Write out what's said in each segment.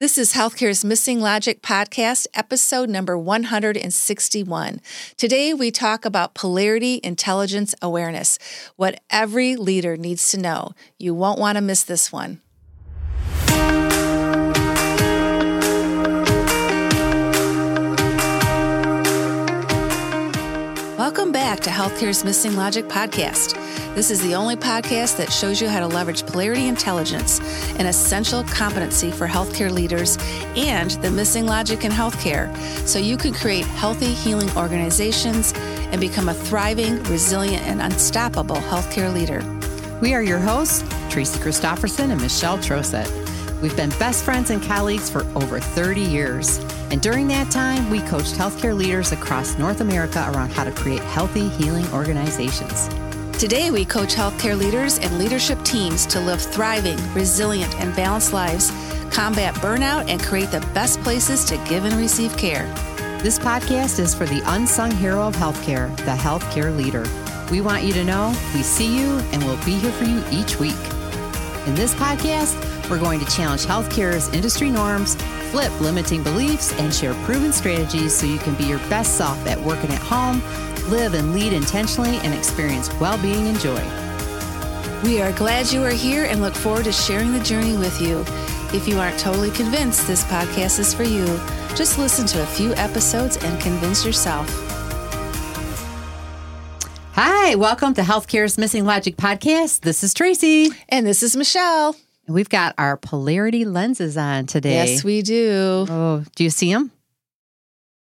This is Healthcare's Missing Logic podcast, episode number 161. Today, we talk about polarity intelligence awareness, what every leader needs to know. You won't want to miss this one. Back to Healthcare's Missing Logic podcast. This is the only podcast that shows you how to leverage polarity intelligence, an essential competency for healthcare leaders, and the missing logic in healthcare, so you can create healthy, healing organizations and become a thriving, resilient, and unstoppable healthcare leader. We are your hosts, Tracy Christopherson and Michelle Troseth. We've been best friends and colleagues for over 30 years. And during that time, we coached healthcare leaders across North America around how to create healthy, healing organizations. Today, we coach healthcare leaders and leadership teams to live thriving, resilient, and balanced lives, combat burnout, and create the best places to give and receive care. This podcast is for the unsung hero of healthcare, the healthcare leader. We want you to know we see you and we'll be here for you each week. In this podcast, we're going to challenge healthcare's industry norms, flip limiting beliefs, and share proven strategies so you can be your best self at work and at home, live and lead intentionally, and experience well being and joy. We are glad you are here and look forward to sharing the journey with you. If you aren't totally convinced this podcast is for you, just listen to a few episodes and convince yourself. Hi, welcome to Healthcare's Missing Logic podcast. This is Tracy. And this is Michelle. We've got our polarity lenses on today. Yes, we do. Oh, do you see them?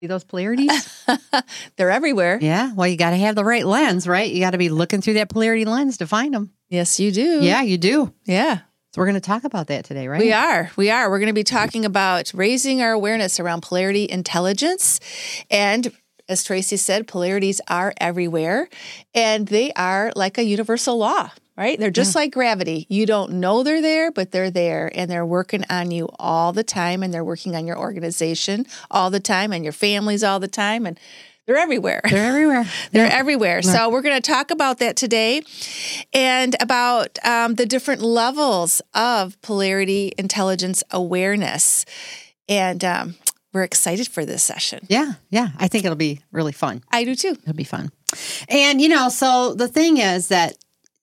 See those polarities? They're everywhere. yeah. Well, you got to have the right lens, right? You got to be looking through that polarity lens to find them. Yes, you do. Yeah, you do. Yeah. So we're going to talk about that today, right? We are. We are. We're going to be talking about raising our awareness around polarity intelligence. And as Tracy said, polarities are everywhere and they are like a universal law, right? They're just like gravity. You don't know they're there, but they're there and they're working on you all the time and they're working on your organization all the time and your families all the time. And they're everywhere. They're everywhere. They're everywhere. So we're going to talk about that today and about um, the different levels of polarity intelligence awareness. And um, we're excited for this session. Yeah, yeah. I think it'll be really fun. I do too. It'll be fun. And, you know, so the thing is that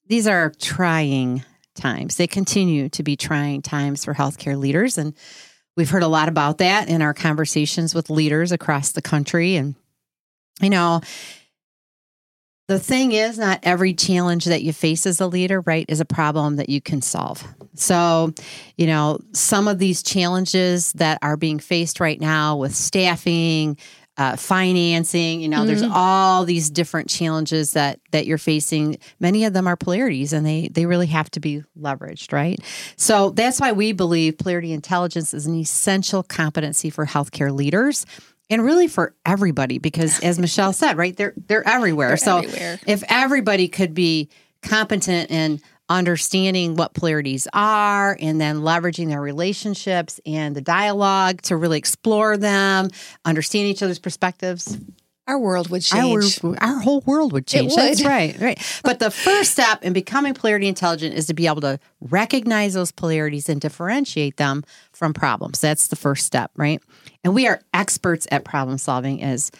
these are trying times. They continue to be trying times for healthcare leaders. And we've heard a lot about that in our conversations with leaders across the country. And, you know, the thing is, not every challenge that you face as a leader, right, is a problem that you can solve. So, you know, some of these challenges that are being faced right now with staffing, uh, financing, you know, there's all these different challenges that that you're facing. Many of them are polarities, and they they really have to be leveraged, right? So that's why we believe polarity intelligence is an essential competency for healthcare leaders and really for everybody because as Michelle said, right, they're they're everywhere. They're so everywhere. if everybody could be competent in understanding what polarities are and then leveraging their relationships and the dialogue to really explore them, understand each other's perspectives, Our world would change. our whole world would change. That's would. right, right. But the first step in becoming polarity intelligent is to be able to recognize those polarities and differentiate them from problems. That's the first step, right? And we are experts at problem solving as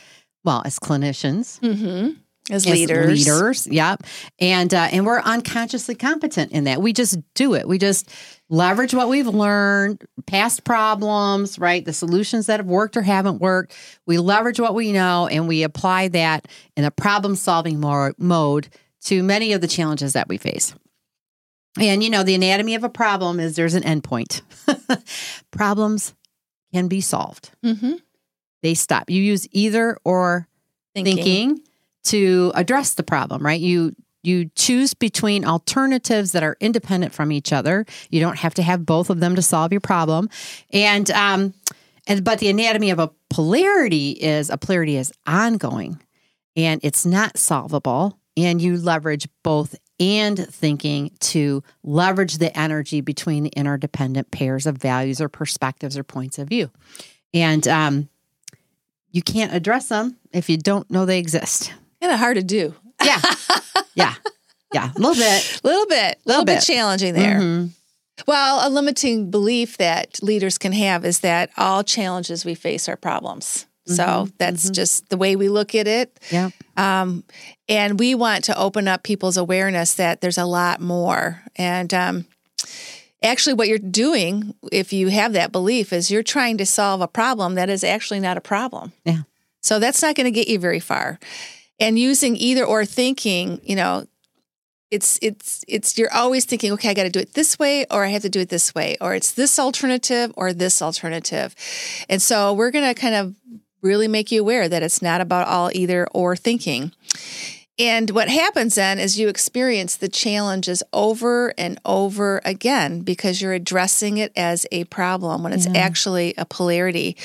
well as clinicians, mm-hmm. As as leaders. leaders, yep. And uh, and we're unconsciously competent in that. We just do it. We just leverage what we've learned, past problems, right? The solutions that have worked or haven't worked. We leverage what we know and we apply that in a problem solving mo- mode to many of the challenges that we face. And you know, the anatomy of a problem is there's an endpoint. Problems can be solved. Mm-hmm. They stop. You use either or Thinking. thinking to address the problem, right? You you choose between alternatives that are independent from each other. You don't have to have both of them to solve your problem. And um and but the anatomy of a polarity is a polarity is ongoing and it's not solvable and you leverage both and thinking to leverage the energy between the interdependent pairs of values or perspectives or points of view. And um you can't address them if you don't know they exist. Kind of hard to do. Yeah. yeah. Yeah. A little bit. A little bit. A little bit bit. challenging there. Mhm. Well, a limiting belief that leaders can have is that all challenges we face are problems. So that's just the way we look at it. Yeah. Um, and we want to open up people's awareness that there's a lot more. And um, actually, what you're doing, if you have that belief, is you're trying to solve a problem that is actually not a problem. Yeah. So that's not going to get you very far. And using either or thinking, you know, it's it's it's you're always thinking, okay, I got to do it this way, or I have to do it this way, or it's this alternative or this alternative. And so we're to kind of really make you aware that it's not about all either or thinking. And what happens then is you experience the challenges over and over again because you're addressing it as a problem when it's actually a polarity.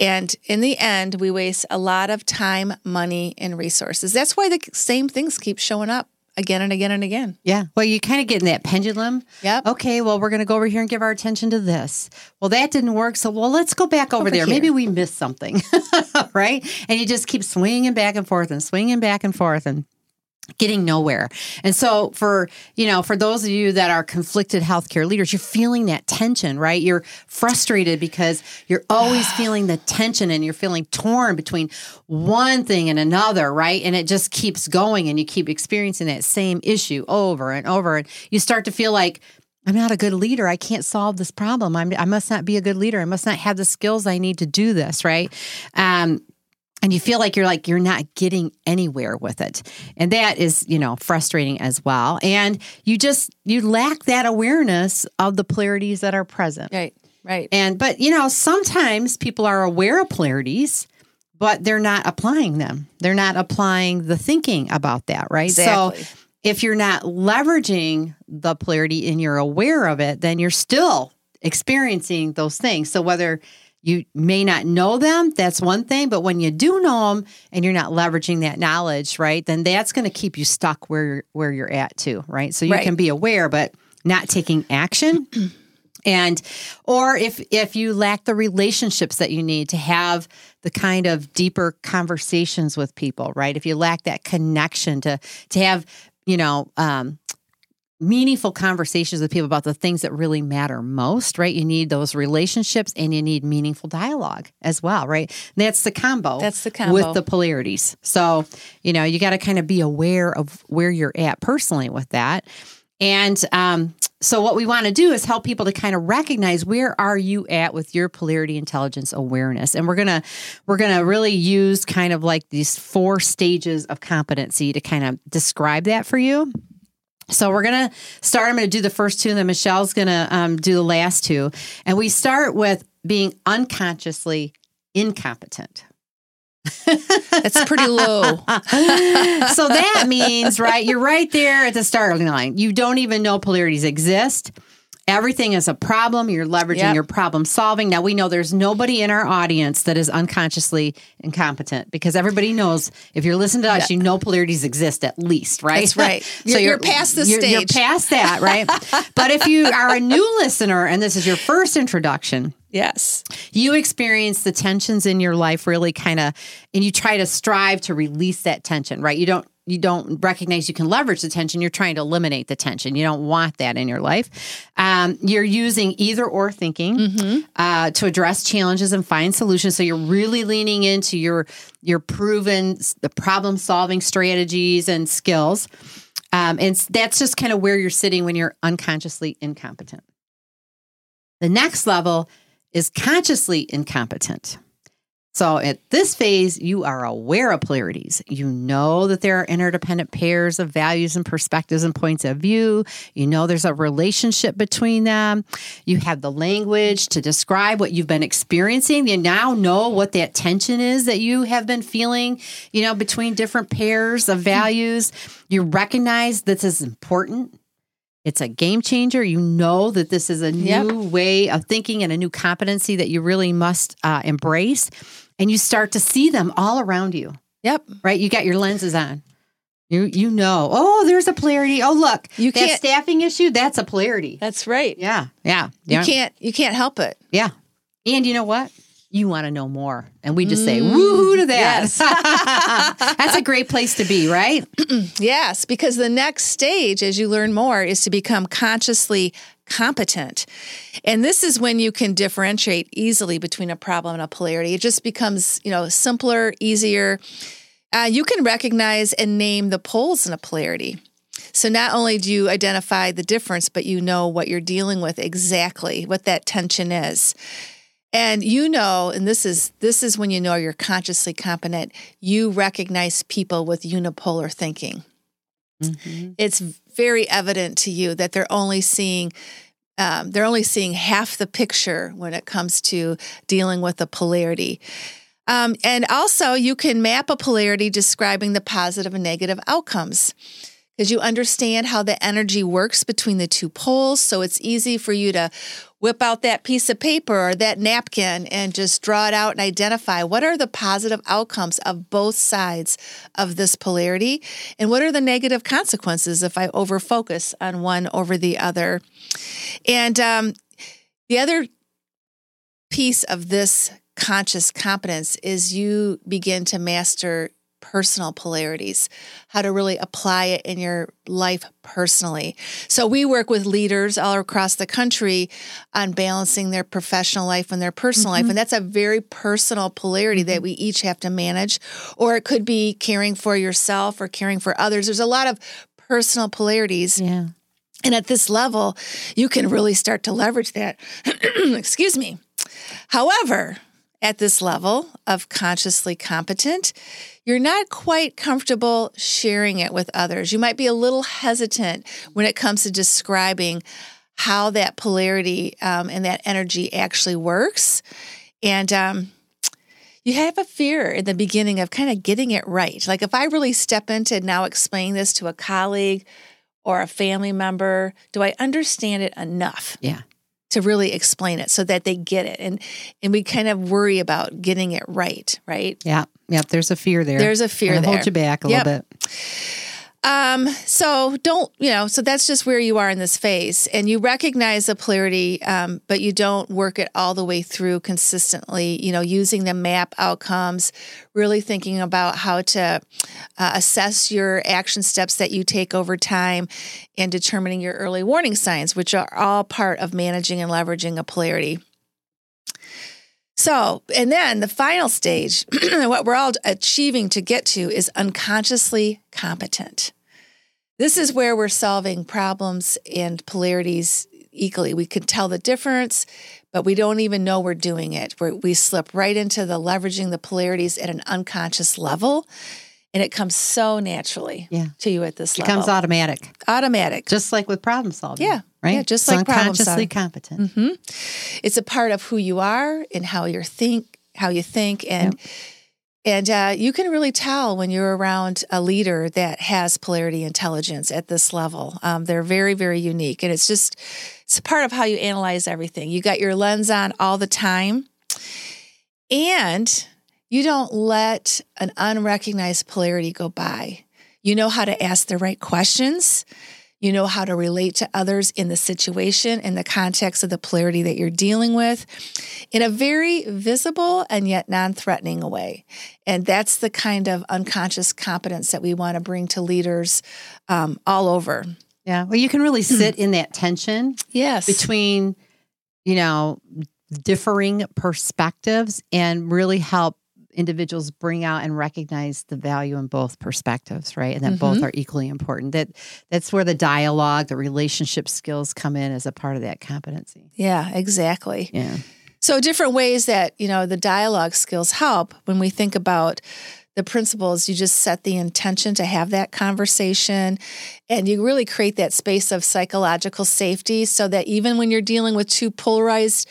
And in the end, we waste a lot of time, money, and resources. That's why the same things keep showing up again and again and again. Yeah. Well, you kind of get in that pendulum. Yep. Okay, well, we're going to go over here and give our attention to this. Well, that didn't work. So, well, let's go back over, Over there. here. Maybe we missed something. right. And you just keep swinging back and forth and swinging back and forth and getting nowhere. And so for, you know, for those of you that are conflicted healthcare leaders, you're feeling that tension, right? You're frustrated because you're always feeling the tension and you're feeling torn between one thing and another, right? And it just keeps going and you keep experiencing that same issue over and over and you start to feel like I'm not a good leader. I can't solve this problem. I'm, I must not be a good leader. I must not have the skills I need to do this, right? Um, and you feel like you're like you're not getting anywhere with it and that is you know frustrating as well and you just you lack that awareness of the polarities that are present Right. Right. and but you know sometimes people are aware of polarities but they're not applying them they're not applying the thinking about that right Exactly. so if you're not leveraging the polarity and you're aware of it then you're still experiencing those things. So whether you may not know them that's one thing but when you do know them and you're not leveraging that knowledge right then that's going to keep you stuck where you're where you're at too right? So you Right. can be aware but not taking action. And or if if you lack the relationships that you need to have the kind of deeper conversations with people right? If you lack that connection to to have you know um meaningful conversations with people about the things that really matter most right? You need those relationships and you need meaningful dialogue as well right? And that's the combo That's the combo. with the polarities. So you know you got to kind of be aware of where you're at personally with that and um, so what we want to do is help people to kind of recognize where are you at with your polarity intelligence awareness. And we're to we're to really use kind of like these four stages of competency to kind of describe that for you. So we're gonna start. I'm gonna do the first two, and then Michelle's gonna um, do the last two. And we start with being unconsciously incompetent. That's pretty low. so that means, right, you're right there at the starting line. You don't even know polarities exist. Everything is a problem. You're leveraging Yep. your problem solving. Now, we know there's nobody in our audience that is unconsciously incompetent because everybody knows if you're listening to us, you know polarities exist at least, right? That's right. You're- you're past the you're, You're past that, right? but if you are a new listener and this is your first introduction, yes. you experience the tensions in your life really kind of and you try to strive to release that tension right? You don't you don't recognize you can leverage the tension. You're trying to eliminate the tension. You don't want that in your life. Um, you're using either or thinking uh, to address challenges and find solutions. So you're really leaning into your your proven the problem solving strategies and skills. Um, and that's just kind of where you're sitting when you're unconsciously incompetent. The next level is consciously incompetent. So at this phase, you are aware of polarities. You know that there are interdependent pairs of values and perspectives and points of view. You know there's a relationship between them. You have the language to describe what you've been experiencing. You now know what that tension is that you have been feeling, you know, between different pairs of values. You recognize this is important. It's a game changer. You know that this is a Yep. new way of thinking and a new competency that you really must uh, embrace. And you start to see them all around you, Yep. right? You got your lenses on. You you know, oh, there's a polarity. Oh, look, You that can't- staffing issue, that's a polarity. That's right. Yeah, yeah, You yeah. can't you can't help it. Yeah. And you know what? You want to know more. And we just say, woohoo to that. Yes. That's a great place to be, right? Yes, because the next stage as you learn more is to become consciously competent. And this is when you can differentiate easily between a problem and a polarity. It just becomes, you know, simpler, easier. Uh, you can recognize and name the poles in a polarity. So not only do you identify the difference, but you know what you're dealing with exactly, what that tension is. And you know, and this is this is when you know you're consciously competent, you recognize people with unipolar thinking. Mm-hmm. It's very evident to you that they're only seeing um, they're only seeing half the picture when it comes to dealing with a polarity. Um, and also, you can map a polarity describing the positive and negative outcomes because you understand how the energy works between the two poles. So it's easy for you to whip out that piece of paper or that napkin and just draw it out and identify what are the positive outcomes of both sides of this polarity and what are the negative consequences if I overfocus on one over the other. And um, the other piece of this conscious competence is you begin to master personal polarities, how to really apply it in your life personally. So we work with leaders all across the country on balancing their professional life and their personal mm-hmm. life. And that's a very personal polarity mm-hmm. that we each have to manage. Or it could be caring for yourself or caring for others. There's a lot of personal polarities. Yeah. And at this level, you can really start to leverage that. Excuse me. However, at this level of consciously competent, you're not quite comfortable sharing it with others. You might be a little hesitant when it comes to describing how that polarity um, and that energy actually works. And um, you have a fear in the beginning of kind of getting it right. Like if I really step into now explaining this to a colleague or a family member, do I understand it enough? Yeah to really explain it so that they get it. And and we kind of worry about getting it right right? Yeah yeah there's a fear there. There's a fear there hold you back a yep. little bit um, so don't, you know, so that's just where you are in this phase. And you recognize the polarity, um, but you don't work it all the way through consistently, you know, using the map outcomes, really thinking about how to uh, assess your action steps that you take over time and determining your early warning signs, which are all part of managing and leveraging a polarity. So, and then the final stage, what we're all achieving to get to is unconsciously competent. This is where we're solving problems and polarities equally. We can tell the difference, but we don't even know we're doing it. We're, we slip right into the leveraging the polarities at an unconscious level and it comes so naturally yeah. to you at this it level. It becomes automatic. Automatic. Just like with problem solving. Yeah. Right? Yeah, just like unconsciously competent. Mm-hmm. It's a part of who you are and how you think, how you think, and yep. and uh, you can really tell when you're around a leader that has polarity intelligence at this level. Um, they're very, very unique, and it's just it's a part of how you analyze everything. You got your lens on all the time, and you don't let an unrecognized polarity go by. You know how to ask the right questions. You know how to relate to others in the situation, in the context of the polarity that you're dealing with, in a very visible and yet non threatening way. And that's the kind of unconscious competence that we want to bring to leaders um, all over. Yeah. Well, you can really sit in that tension. Yes. Between, you know, differing perspectives and really help individuals bring out and recognize the value in both perspectives right? And that mm-hmm. both are equally important. That that's where the dialogue the relationship skills come in as a part of that competency. Yeah exactly. Yeah. So different ways that you know the dialogue skills help when we think about the principles. You just set the intention to have that conversation and you really create that space of psychological safety so that even when you're dealing with two polarized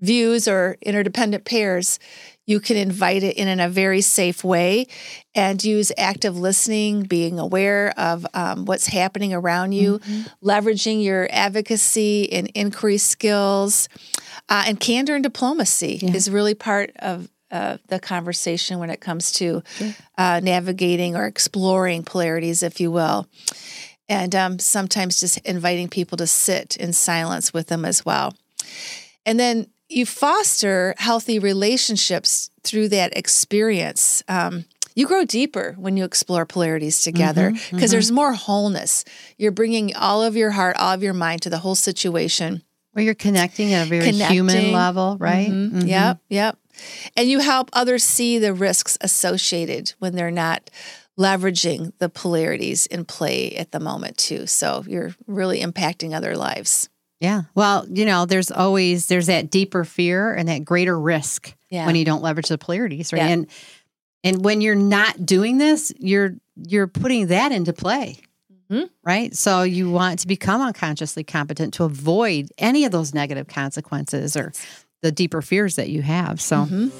views or interdependent pairs you can invite it in in a very safe way and use active listening, being aware of um, what's happening around you, mm-hmm. leveraging your advocacy and inquiry skills. Uh, and candor and diplomacy yeah. is really part of uh, the conversation when it comes to uh, navigating or exploring polarities, if you will. And um, sometimes just inviting people to sit in silence with them as well. And then you foster healthy relationships through that experience. Um, you grow deeper when you explore polarities together because Mm-hmm, there's more wholeness. You're bringing all of your heart, all of your mind to the whole situation. Where you're connecting at a very human level, right? Mhm. Mhm. Yep, yep. And you help others see the risks associated when they're not leveraging the polarities in play at the moment too. So you're really impacting other lives. Yeah. Well, you know, there's always there's that deeper fear and that greater risk Yeah. when you don't leverage the polarities, right? Yeah. And and when you're not doing this, you're you're putting that into play. Mhm. Right? So you want to become unconsciously competent to avoid any of those negative consequences or the deeper fears that you have. So Mhm.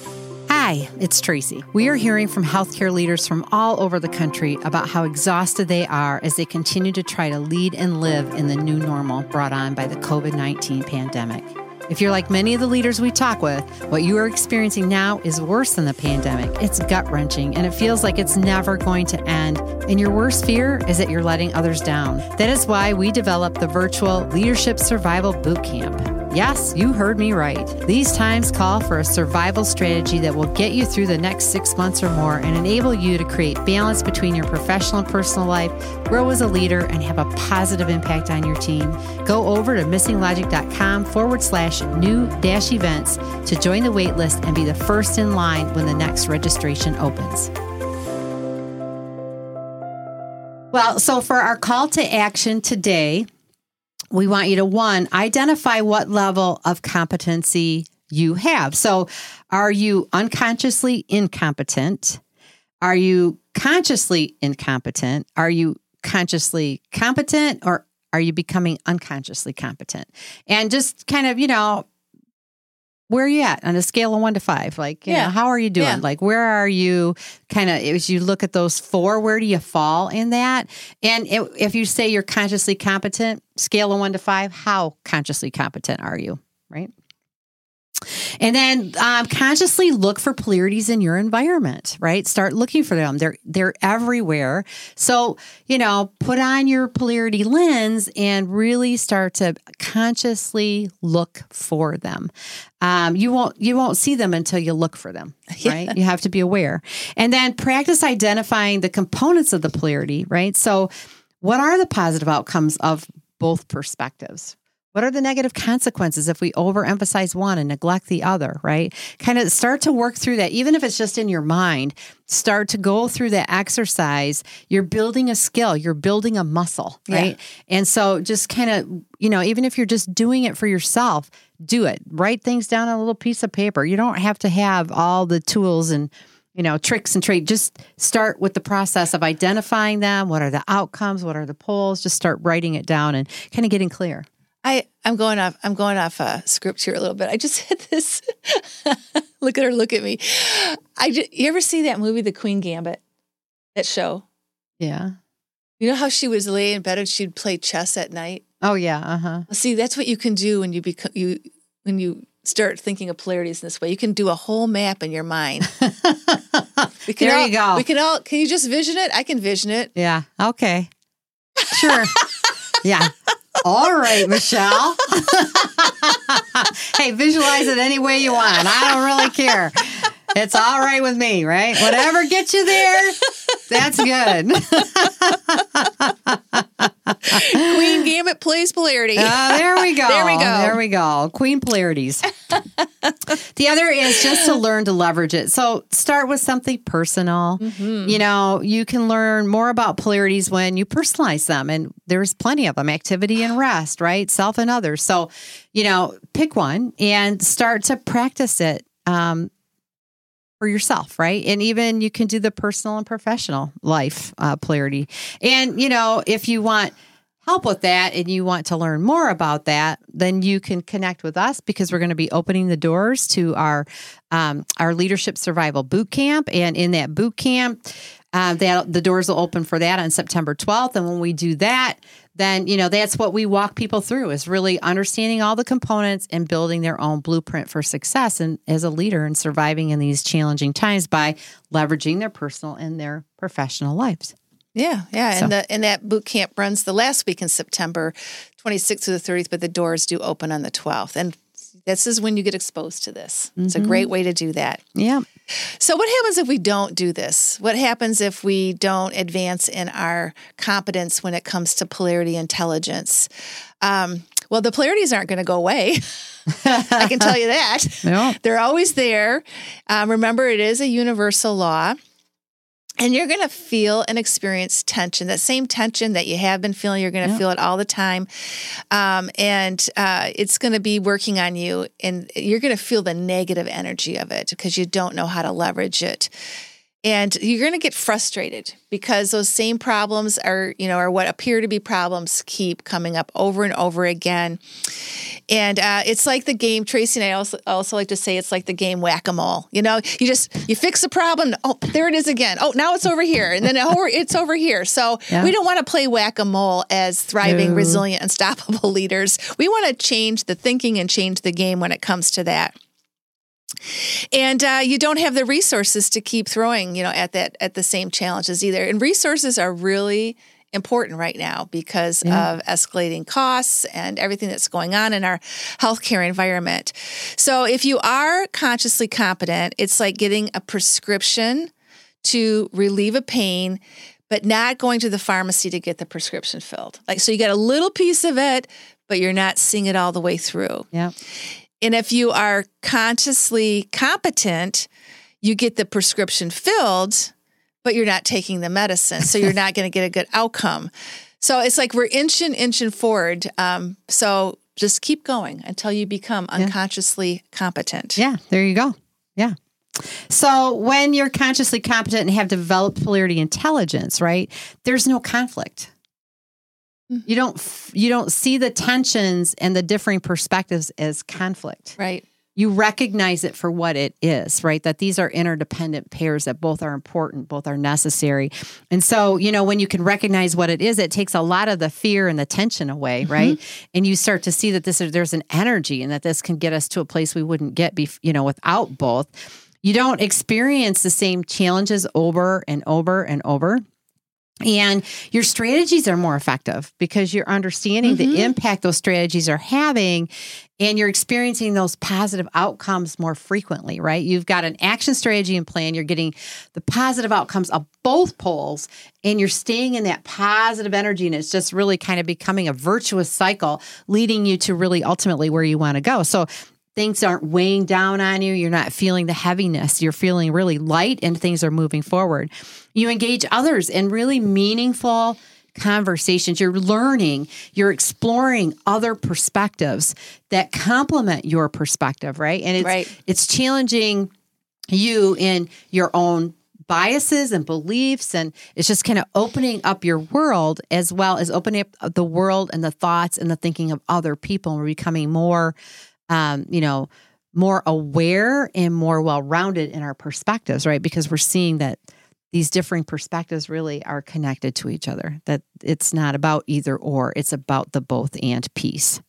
Hi, it's Tracy. We are hearing from healthcare leaders from all over the country about how exhausted they are as they continue to try to lead and live in the new normal brought on by the COVID 19 pandemic. If you're like many of the leaders we talk with, what you are experiencing now is worse than the pandemic. It's gut wrenching and it feels like it's never going to end. And your worst fear is that you're letting others down. That is why we developed the virtual Leadership Survival Boot Camp. Yes, you heard me right. These times call for a survival strategy that will get you through the next six months or more and enable you to create balance between your professional and personal life, grow as a leader, and have a positive impact on your team. Go over to missinglogic.com forward slash new dash events to join the waitlist and be the first in line when the next registration opens. Well, so for our call to action today, we want you to one, identify what level of competency you have. So, are you unconsciously incompetent? Are you consciously incompetent? Are you consciously competent or are you becoming unconsciously competent? And just kind of, you know, where are you at on a scale of one to five? Like, you Yeah. know, how are you doing? Yeah. Like, where are you kind of, as you look at those four, where do you fall in that? And i- if you say you're consciously competent, scale of one to five, how consciously competent are you? Right. And then um, consciously look for polarities in your environment, right? Start looking for them. They're they're everywhere. So, you know, put on your polarity lens and really start to consciously look for them. Um, you won't you won't see them until you look for them, right? You have to be aware. And then practice identifying the components of the polarity, right? So, what are the positive outcomes of both perspectives? What are the negative consequences if we overemphasize one and neglect the other, right? Kind of start to work through that, even if it's just in your mind. Start to go through that exercise. You're building a skill, you're building a muscle, Yeah. right? And so just kind of, you know, even if you're just doing it for yourself, do it. Write things down on a little piece of paper. You don't have to have all the tools and you know, tricks and trade. Just start with the process of identifying them. What are the outcomes? What are the poles? Just start writing it down and kind of getting clear. I I'm going off I'm going off uh, script here a little bit. I just had this. look at her. Look at me. I ju- you ever see that movie, The Queen Gambit? That show. Yeah. You know how she was lay in bed and she'd play chess at night. Oh yeah. Uh huh. See, that's what you can do when you become you when you start thinking of polarities in this way. You can do a whole map in your mind. We can There all, you go. We can all. Can you just vision it? I can vision it. yeah. Okay. Sure. yeah. All right, Michelle. hey, visualize it any way you want. I don't really care. It's all right with me, right? Whatever gets you there, that's good. Queen Gambit plays polarity. Ah, there we go. There we go. There we go. Queen polarities. the other is just to learn to leverage it. So start with something personal. Mm-hmm. You know, you can learn more about polarities when you personalize them, and there's plenty of them activity and rest, right? Self and others. So, you know, pick one and start to practice it. Um, for yourself, right? And even you can do the personal and professional life uh, polarity. And, you know, if you want help with that and you want to learn more about that, then you can connect with us because we're going to be opening the doors to our um, our leadership survival boot camp. And in that boot camp, uh, that the doors will open for that on September 12th. And when we do that, then you know that's what we walk people through is really understanding all the components and building their own blueprint for success and as a leader and surviving in these challenging times by leveraging their personal and their professional lives. Yeah, yeah, So- and the and that boot camp runs the last week in September, 26th to the 30th, but the doors do open on the 12th, and this is when you get exposed to this. It's a mm-hmm. great way to do that. Yeah. So, what happens if we don't do this? What happens if we don't advance in our competence when it comes to polarity intelligence? Um, well, the polarities aren't going to go away. I can tell you that. They're always there. Um, remember, it is a universal law. And you're going to feel and experience tension, that same tension that you have been feeling, you're going to feel it all the time. Um, and uh, it's going to be working on you, and you're going to feel the negative energy of it because you don't know how to leverage it. And you're going to get frustrated because those same problems are, you know, are what appear to be problems keep coming up over and over again. And uh, it's like the game, Tracy and I also, also like to say it's like the game whack a mole. You know, you just you fix the problem. Oh, there it is again. Oh, now it's over here, and then oh, it's over here. So Yeah. we don't want to play whack a mole as thriving, No. resilient, unstoppable leaders. We want to change the thinking and change the game when it comes to that and uh, you don't have the resources to keep throwing you know at that at the same challenges either and resources are really important right now because Yeah. of escalating costs and everything that's going on in our healthcare environment so if you are consciously competent it's like getting a prescription to relieve a pain but not going to the pharmacy to get the prescription filled like so you get a little piece of it but you're not seeing it all the way through Yeah. And if you are consciously competent, you get the prescription filled, but you're not taking the medicine. So you're not going to get a good outcome. So it's like we're inching, inching forward. Um, so just keep going until you become unconsciously competent. Yeah, there you go. Yeah. So when you're consciously competent and have developed polarity intelligence, right? There's no conflict. You don't you don't see the tensions and the differing perspectives as conflict. Right. You recognize it for what it is, right? That these are interdependent pairs that both are important, both are necessary. And so, you know, when you can recognize what it is, it takes a lot of the fear and the tension away, mm-hmm. right? And you start to see that this is there's an energy and that this can get us to a place we wouldn't get bef- you know, without both. You don't experience the same challenges over and over and over. And your strategies are more effective because you're understanding Mhm. the impact those strategies are having and you're experiencing those positive outcomes more frequently, right? You've got an action strategy and plan. You're getting the positive outcomes of both poles and you're staying in that positive energy. And it's just really kind of becoming a virtuous cycle, leading you to really ultimately where you want to go. So things aren't weighing down on you. You're not feeling the heaviness. You're feeling really light and things are moving forward. You engage others in really meaningful conversations. You're learning, you're exploring other perspectives that complement your perspective, right? And it's Right. it's challenging you in your own biases and beliefs and it's just kind of opening up your world as well as opening up the world and the thoughts and the thinking of other people and we're becoming more um, you know more aware and more well-rounded in our perspectives right because we're seeing that these differing perspectives really are connected to each other that it's not about either or it's about the both and piece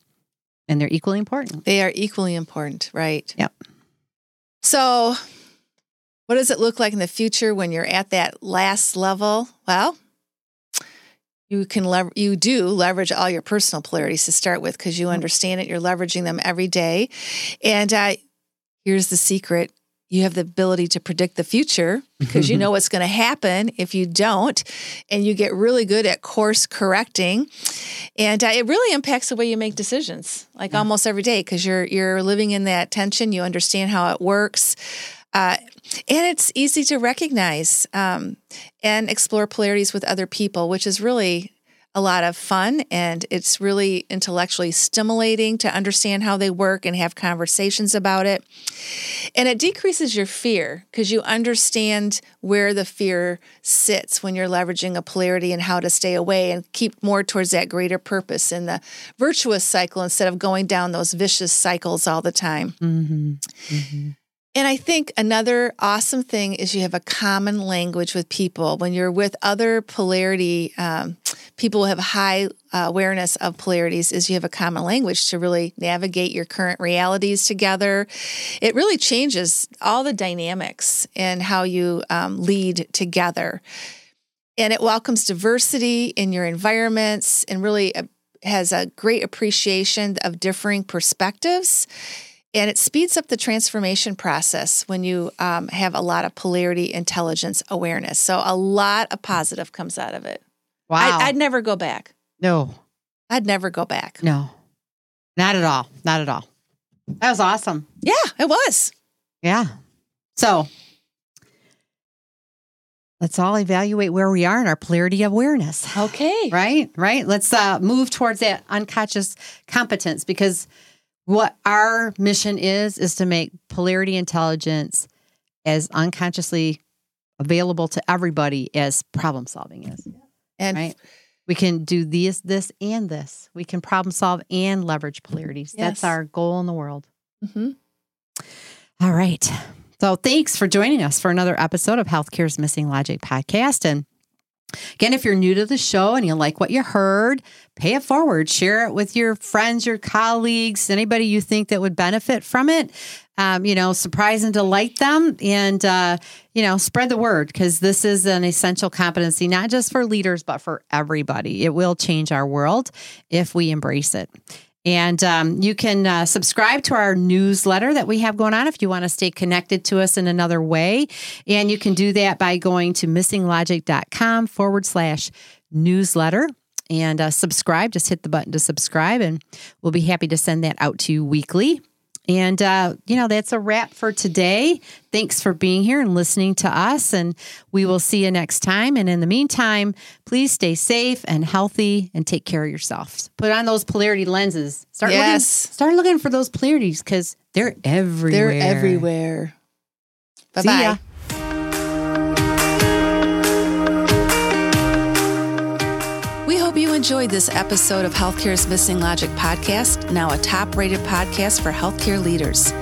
and they're equally important They are equally important, right? Yep. So, what does it look like in the future when you're at that last level? Well, you can lever- you do leverage all your personal polarities to start with because you understand it. You're leveraging them every day, and uh, here's the secret: you have the ability to predict the future because you know what's going to happen if you don't, and you get really good at course correcting, and uh, it really impacts the way you make decisions, like almost every day, because you're you're living in that tension. You understand how it works. Uh, and it's easy to recognize um, and explore polarities with other people, which is really a lot of fun and it's really intellectually stimulating to understand how they work and have conversations about it. And it decreases your fear because you understand where the fear sits when you're leveraging a polarity and how to stay away and keep more towards that greater purpose in the virtuous cycle instead of going down those vicious cycles all the time. mm-hmm. And I think another awesome thing is you have a common language with people. When you're with other polarity um, people who have high uh, awareness of polarities, is you have a common language to really navigate your current realities together. It really changes all the dynamics and how you um, lead together. And it welcomes diversity in your environments and really uh, has a great appreciation of differing perspectives And it speeds up the transformation process when you um, have a lot of polarity intelligence awareness. So a lot of positive comes out of it. Wow. I, I'd never go back. no, I'd never go back. no, not at all. Not at all. That was awesome. Yeah, it was. Yeah. So let's all evaluate where we are in our polarity awareness. Okay. Right? Right? Let's uh, move towards that unconscious competence because what our mission is, is to make polarity intelligence as unconsciously available to everybody as problem solving is. And Right? We can do this, this, and this. We can problem solve and leverage polarities. That's our goal in the world. Mhm. All right. So thanks for joining us for another episode of Healthcare's Missing Logic podcast. And again, if you're new to the show and you like what you heard, pay it forward. Share it with your friends, your colleagues, anybody you think that would benefit from it. Um, you know, surprise and delight them and, uh, you know, spread the word because this is an essential competency, not just for leaders, but for everybody. It will change our world if we embrace it. And um, you can uh, subscribe to our newsletter that we have going on if you want to stay connected to us in another way. And you can do that by going to missinglogic.com forward slash newsletter and uh, subscribe. Just hit the button to subscribe, and we'll be happy to send that out to you weekly. And, uh, you know, that's a wrap for today. Thanks for being here and listening to us. And we will see you next time. And in the meantime, please stay safe and healthy and take care of yourselves. Put on those polarity lenses. Start Yes. looking, start looking for those polarities because they're everywhere. They're everywhere. Bye bye. Hope you enjoyed this episode of Healthcare's Missing Logic podcast, now a top rated podcast for healthcare leaders.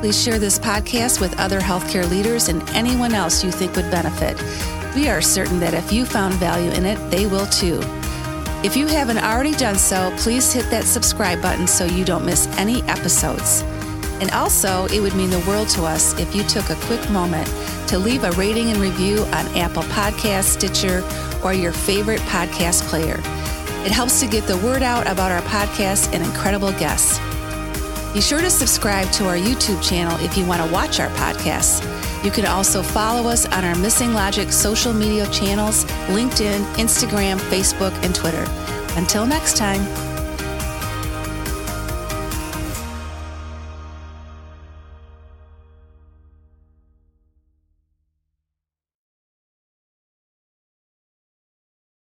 Please share this podcast with other healthcare leaders and anyone else you think would benefit. We are certain that if you found value in it, they will too. If you haven't already done so, please hit that subscribe button so you don't miss any episodes. And also, it would mean the world to us if you took a quick moment to leave a rating and review on Apple Podcasts, Stitcher, or your favorite podcast player. It helps to get the word out about our podcast and incredible guests. Be sure to subscribe to our YouTube channel if you want to watch our podcasts. You can also follow us on our Missing Logic social media channels LinkedIn, Instagram, Facebook, and Twitter. Until next time.